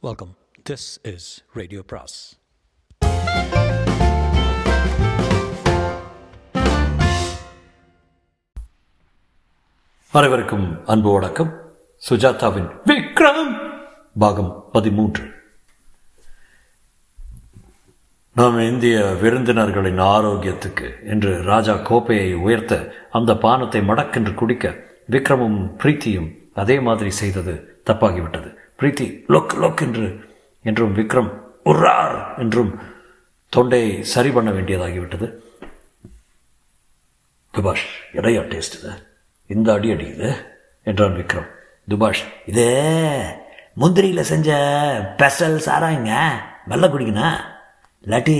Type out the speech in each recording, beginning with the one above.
Welcome this is radio பிராஸ் அனைவருக்கும் அன்பு வணக்கம். சுஜாதாவின் விக்ரம் பாகம் பதிமூன்று. நம் இந்திய விருந்தினர்களின் ஆரோக்கியத்துக்கு என்று ராஜா கோப்பையை உயர்த்த அந்த பானத்தை மடக்கென்று குடிக்க விக்ரமும் பிரீத்தியும் அதே மாதிரி செய்தது தப்பாகிவிட்டது. பிரீத்தி லொக் லொக் என்று என்றும் விக்ரம் உர்ரார் என்றும் தொண்டையை சரி பண்ண வேண்டியதாகிவிட்டது. துபாஷ் எடையா டேஸ்ட் இது? இந்த அடி அடிக்குது என்றான் விக்ரம். துபாஷ் இது முந்திரியில் செஞ்ச பெசல் சாராங்க வெள்ள குடிக்கணும் இல்லாட்டி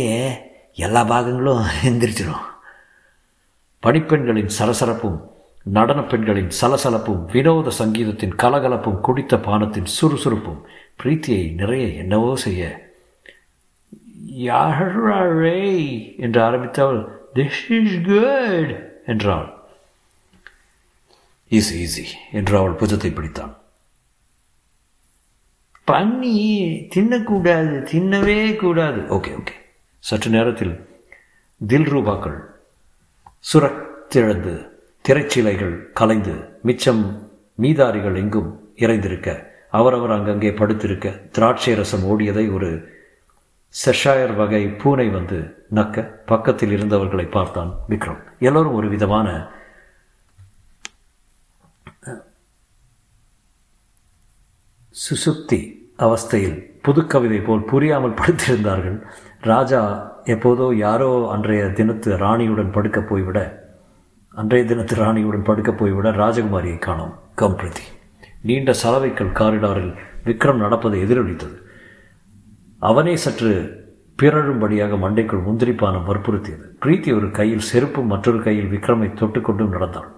எல்லா பாகங்களும் எந்திரிச்சிடும் பணிப்பெண்களின் சரசரப்பும் நடன பெண்களின் சலசலப்பும் வினோத சங்கீதத்தின் கலகலப்பும் குடித்த பானத்தின் சுறுசுறுப்பும் பிரீத்தியை நிறைய என்னவோ செய்ய. யாழே என்று ஆரம்பித்தவள் திஸ் இஸ் குட் என்றாள். ஈஸி ஈஸி என்று அவள் புஜத்தை பிடித்தான் பண்ணி தின்னக்கூடாது தின்னவே கூடாது. ஓகே ஓகே சற்று நேரத்தில் தில் ரூபாக்கள் சுரத்திழந்து திரைச்சிலைகள் கலைந்து மிச்சம் மீதாரிகள் எங்கும் இறைந்திருக்க. அவரவர் அங்கங்கே படுத்திருக்க. திராட்சை ரசம் ஓடியதை ஒரு செஷாயர் வகை பூனை வந்து நக்க. பக்கத்தில் இருந்தவர்களை பார்த்தான் விக்ரம். எல்லோரும் ஒரு விதமான சுசுப்தி அவஸ்தையில் புதுக்கவிதை போல் புரியாமல் படுத்திருந்தார்கள். ராஜா எப்போதோ யாரோ அன்றைய தினத்து ராணியுடன் படுக்கப் போய்விட அன்றைய தினத்து ராணியுடன் படுக்கப் போய்விட ராஜகுமாரியை காணோம். கம்பிரதி நீண்ட சலவைக்கல் காரிடாரில் விக்ரம் நடப்பதை எதிரொலித்தது. அவனே சற்று பிறழும்படியாக மண்டைக்குள் முந்திரிப்பானம் வற்புறுத்தியது. பிரீத்தி ஒரு கையில் செருப்பும் மற்றொரு கையில் விக்ரமை தொட்டுக்கொண்டும் நடந்தாள்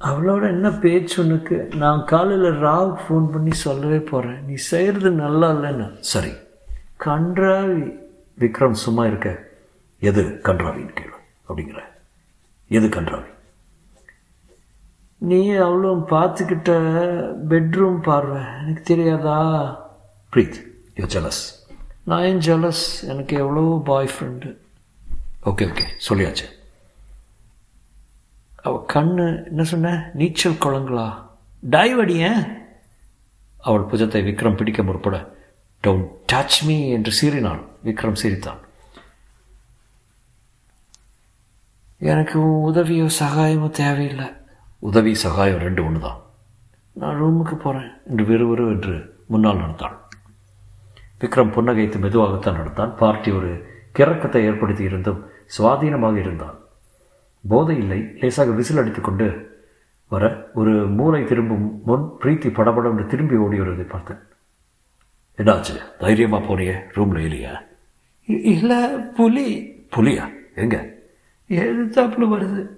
அவளோட என்ன பேச்சு உனக்கு? நான் காலையில் ராவுக்கு ஃபோன் பண்ணி சொல்லவே போகிறேன் நீ செய்கிறது நல்லா இல்லைன்னு. சரி. கன்றாவி. விக்ரம் சும்மா இருக்க. எது கன்றாவின்னு கேளு. அப்படிங்கிற. எது கன்றாவி? நீ அவ்வளோ பார்த்துக்கிட்ட பெட்ரூம் பார்வை. எனக்கு தெரியாதா? ப்ரீத் யூ ஜலஸ் நான் ஏன் ஜலஸ் எனக்கு எவ்வளோ பாய் ஃப்ரெண்டு ஓகே ஓகே சொல்லியாச்சு. அவ கண்ணு என்ன சொன்ன? நீச்சல் குளங்களா? டைவ் அடியேன் அவள் புஜத்தை விக்ரம் பிடிக்க முற்பட. டோன்ட் டச் மீ என்று சீறினாள் விக்ரம் சிரித்தான் எனக்கு உதவியோ சகாயமோ தேவையில்லை. உதவி சகாயம் ரெண்டு ஒன்று தான் நான் ரூமுக்கு போகிறேன் என்று விறுவிறு என்று முன்னால் நடந்தாள் விக்ரம் புன்னகைத்து மெதுவாகத்தான் நடந்தான். பார்ட்டி ஒரு கிறக்கத்தை ஏற்படுத்தி இருந்தும் சுவாதீனமாக இருந்தான். போதை இல்லை லேசாக விசில் அடித்துக்கொண்டு வர ஒரு மூளை திரும்பும் முன் பிரீத்தி படபடம் என்று திரும்பி ஓடி வருவதை பார்த்தேன். என்னாச்சு? தைரியமாக போனியே ரூமில் இல்லையா? இல்லை புலி. புலியா? எங்க? எழுத்தாப்புல வருது.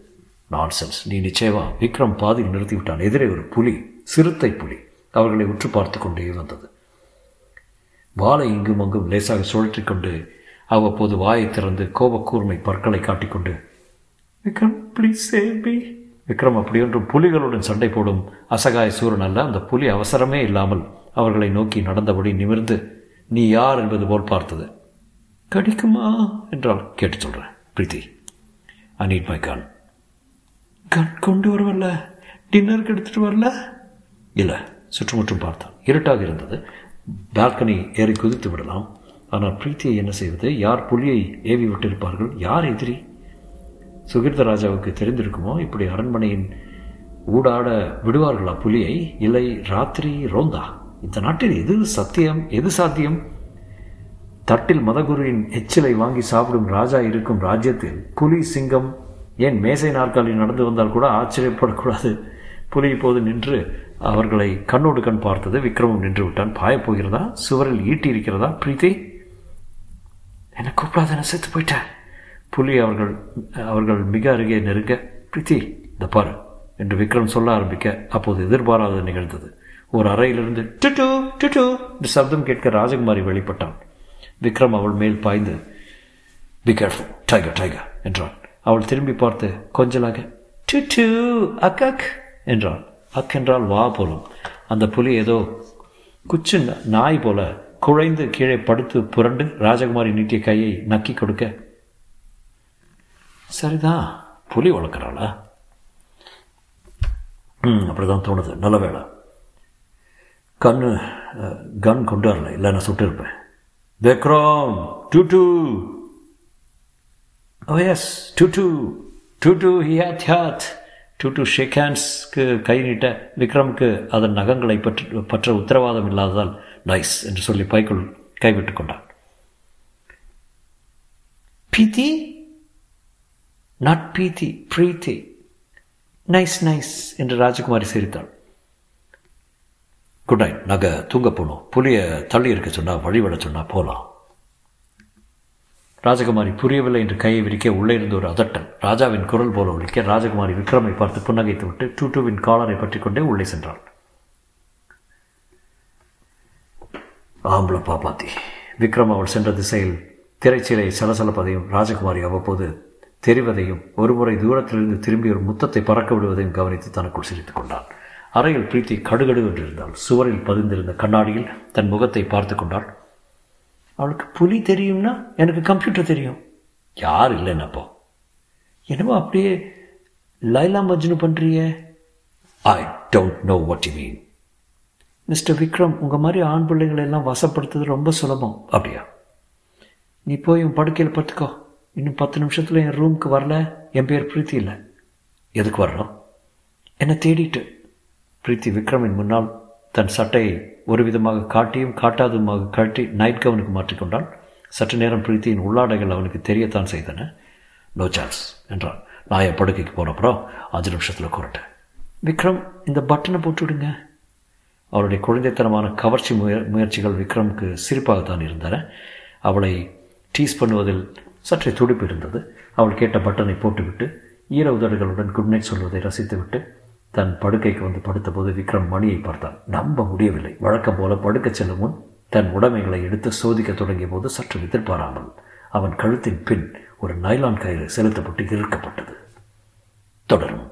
நான்சென்ஸ் நீ நிச்சயமா விக்ரம் பாதியில் நிறுத்தி விட்டான் எதிரே ஒரு புலி சிறுத்தை புலி. அவர்களை உற்று பார்த்து கொண்டே வந்தது. வாளை இங்கும் அங்கும் லேசாக சுழற்றி கொண்டு அவ்வப்போது வாயை திறந்து கோபக்கூர்மை பற்களை காட்டிக்கொண்டு Vikram please save me Vikram அப்படியொன்றும் புலிகளுடன் சண்டை போடும் அசகாய சூரன் அல்ல அந்த புலி அவசரமே இல்லாமல் அவர்களை நோக்கி நடந்தபடி நிமிர்ந்து நீ யார் என்பது போல் பார்த்தது? கடிக்குமா? என்றால் கேட்டு சொல்கிறேன் பிரீத்தி. ஐ நீட் மை கன் கன் கொண்டு வரவல்ல? டின்னருக்கு எடுத்துகிட்டு வரல? இல்லை சுற்றுமுற்றும் பார்த்தான். இருட்டாக இருந்தது. பால்கனி ஏறி குதித்து விடலாம். ஆனால் பிரீத்தியை என்ன செய்வது? யார் புலியை ஏவி விட்டிருப்பார்கள்? யார் எதிரி? சுகிர்த ராஜாவுக்கு தெரிந்திருக்குமோ? இப்படி அரண்மனையின் ஊடாட விடுவார்களா புலியை? இல்லை ராத்திரி ரோந்தா? இந்த நாட்டில் எது சத்தியம்? எது சாத்தியம்? தட்டில் மதகுருவின் எச்சிலை வாங்கி சாப்பிடும் ராஜா இருக்கும் ராஜ்யத்தில் புலி சிங்கம் ஏன் மேசை நாற்காலி நடந்து வந்தால் கூட ஆச்சரியப்படக்கூடாது? புலி இப்போது நின்று அவர்களை கண்ணோடு கண் பார்த்தது விக்ரமம் நின்று விட்டான். பாயப்போகிறதா சுவரில் ஈட்டி இருக்கிறதா பிரீத்தி? என்னை கூப்பிடாத நான் செத்து போயிட்டேன் புலி அவர்கள் அவர்கள் மிக அருகே நெருங்க பிரீத்தி இந்த பாரு என்று விக்ரம் சொல்ல ஆரம்பிக்க அப்போது எதிர்பாராத நிகழ்ந்தது. ஒரு அறையிலிருந்து டுட்டு டுட்டு இந்த சப்தம் கேட்க ராஜகுமாரி வெளிப்பட்டான். விக்ரம் அவள் மேல் பாய்ந்து பி கேர்ஃபுல் டைகர் டைகர் என்றான். அவள் திரும்பி பார்த்து கொஞ்சலாக டு அக் அக்கக் என்றாள் அக் என்றால் வா போலும். அந்த புலி ஏதோ குச்சு நாய் போல குழைந்து கீழே படுத்து புரண்டு ராஜகுமாரி நீட்டிய கையை நக்கி கொடுக்க சரிதான் புலி வளர்க்குறாளா? ம் அப்படிதான் தோணுது. நல்ல வேலை கண் கன் கொண்டு வரல இல்லை நான் சுட்டிருப்பேன். விக்ரம் டூ டூ ஓ எஸ் டூ டூ டூ டூ ஹியாத் ஹியாத் டூ டூ ஷேக் ஹேண்ட்ஸ்க்கு கை நீட்ட விக்ரமுக்கு அதன் நகங்களை பற்றி பற்ற உத்தரவாதம் இல்லாததால் நைஸ் என்று சொல்லி பைக்குள் கைவிட்டு கொண்டான். பீதி நாட் பீதி பிரீத்தி நைஸ் நைஸ் என்று ராஜகுமாரி சிரித்தாள். குட் நைட் நாங்கள் தூங்க போனோம். புலியை தள்ளி இருக்க சொன்னால் வழிபட சொன்னால் போகலாம் ராஜகுமாரி புரியவில்லை என்று கையை விரிக்க உள்ளே இருந்து ஒரு அதட்டல் ராஜாவின் குரல் போல ஒழிக்க ராஜகுமாரி விக்ரமை பார்த்து புன்னகைத்து விட்டு டூட்டுவின் காலரை பற்றி கொண்டே உள்ளே சென்றாள். ஆம்பளை பாப்பாத்தி. விக்ரம் அவள் சென்ற திசையில் திரைச்சீலை சலசலப்பதையும் ராஜகுமாரி அவ்வப்போது தெரிவதையும் ஒருமுறை தூரத்திலிருந்து திரும்பி ஒரு முத்தத்தை பறக்க விடுவதையும் கவனித்து தனக்குள் சிரித்துக் கொண்டான். அறையில் பிரீத்தி கடுகடு என்றிருந்தாள் சுவரில் பதிந்திருந்த கண்ணாடியில் தன் முகத்தை பார்த்து கொண்டாள். அவளுக்கு புலி தெரியும்னா எனக்கு கம்ப்யூட்டர் தெரியும். யார் இல்லைன்னப்போ என்னவோ என்னமோ அப்படியே Laila Majnu பண்ணுறிய I don't know what you mean mister Vikram உங்கள் மாதிரி ஆண் பிள்ளைங்களை எல்லாம் வசப்படுத்துறது ரொம்ப சுலபம். அப்படியா? நீ போய் உன் படுக்கையில் படுத்துக்கோ. இன்னும் பத்து நிமிஷத்தில் என் ரூமுக்கு வரல. என் பேர் பிரீத்தி இல்லை. எதுக்கு வர்றோம்? என்னை தேடிட்டு பிரீத்தி விக்ரமின் முன்னால் தன் சட்டையை ஒரு விதமாக காட்டியும் காட்டாதுமாக கழட்டி நைட் கவனுக்கு மாற்றிக்கொண்டால் சற்று நேரம் பிரீத்தியின் உள்ளாடைகள் அவனுக்கு தெரியத்தான் செய்தன. நோ சான்ஸ் என்றான். நான் என் படுக்கைக்கு போனப்புறம் அஞ்சு நிமிஷத்தில் கூறட்டேன். விக்ரம் இந்த பட்டனை போட்டு விடுங்க அவளுடைய குழந்தைத்தனமான கவர்ச்சி முய முயற்சிகள் விக்ரமுக்கு சிரிப்பாகத்தான் இருந்தன. அவளை டீஸ் பண்ணுவதில் சற்றே துடிப்பு இருந்தது அவள் கேட்ட பட்டனை போட்டுவிட்டு ஈர உதடுகளுடன் குட் நைட் சொல்வதை ரசித்துவிட்டு தன் படுக்கைக்கு வந்து படுத்தபோது விக்ரம் மணியை பார்த்தான் நம்ப முடியவில்லை. வழக்கம் போல படுக்கச் செல்லும் முன் தன் உடைமைகளை எடுத்து சோதிக்க தொடங்கிய போது சற்று எதிர்பாராமல் அவன் கழுத்தின் பின் ஒரு நைலான் கயிறு செலுத்தப்பட்டு இருக்கப்பட்டது தொடரும்.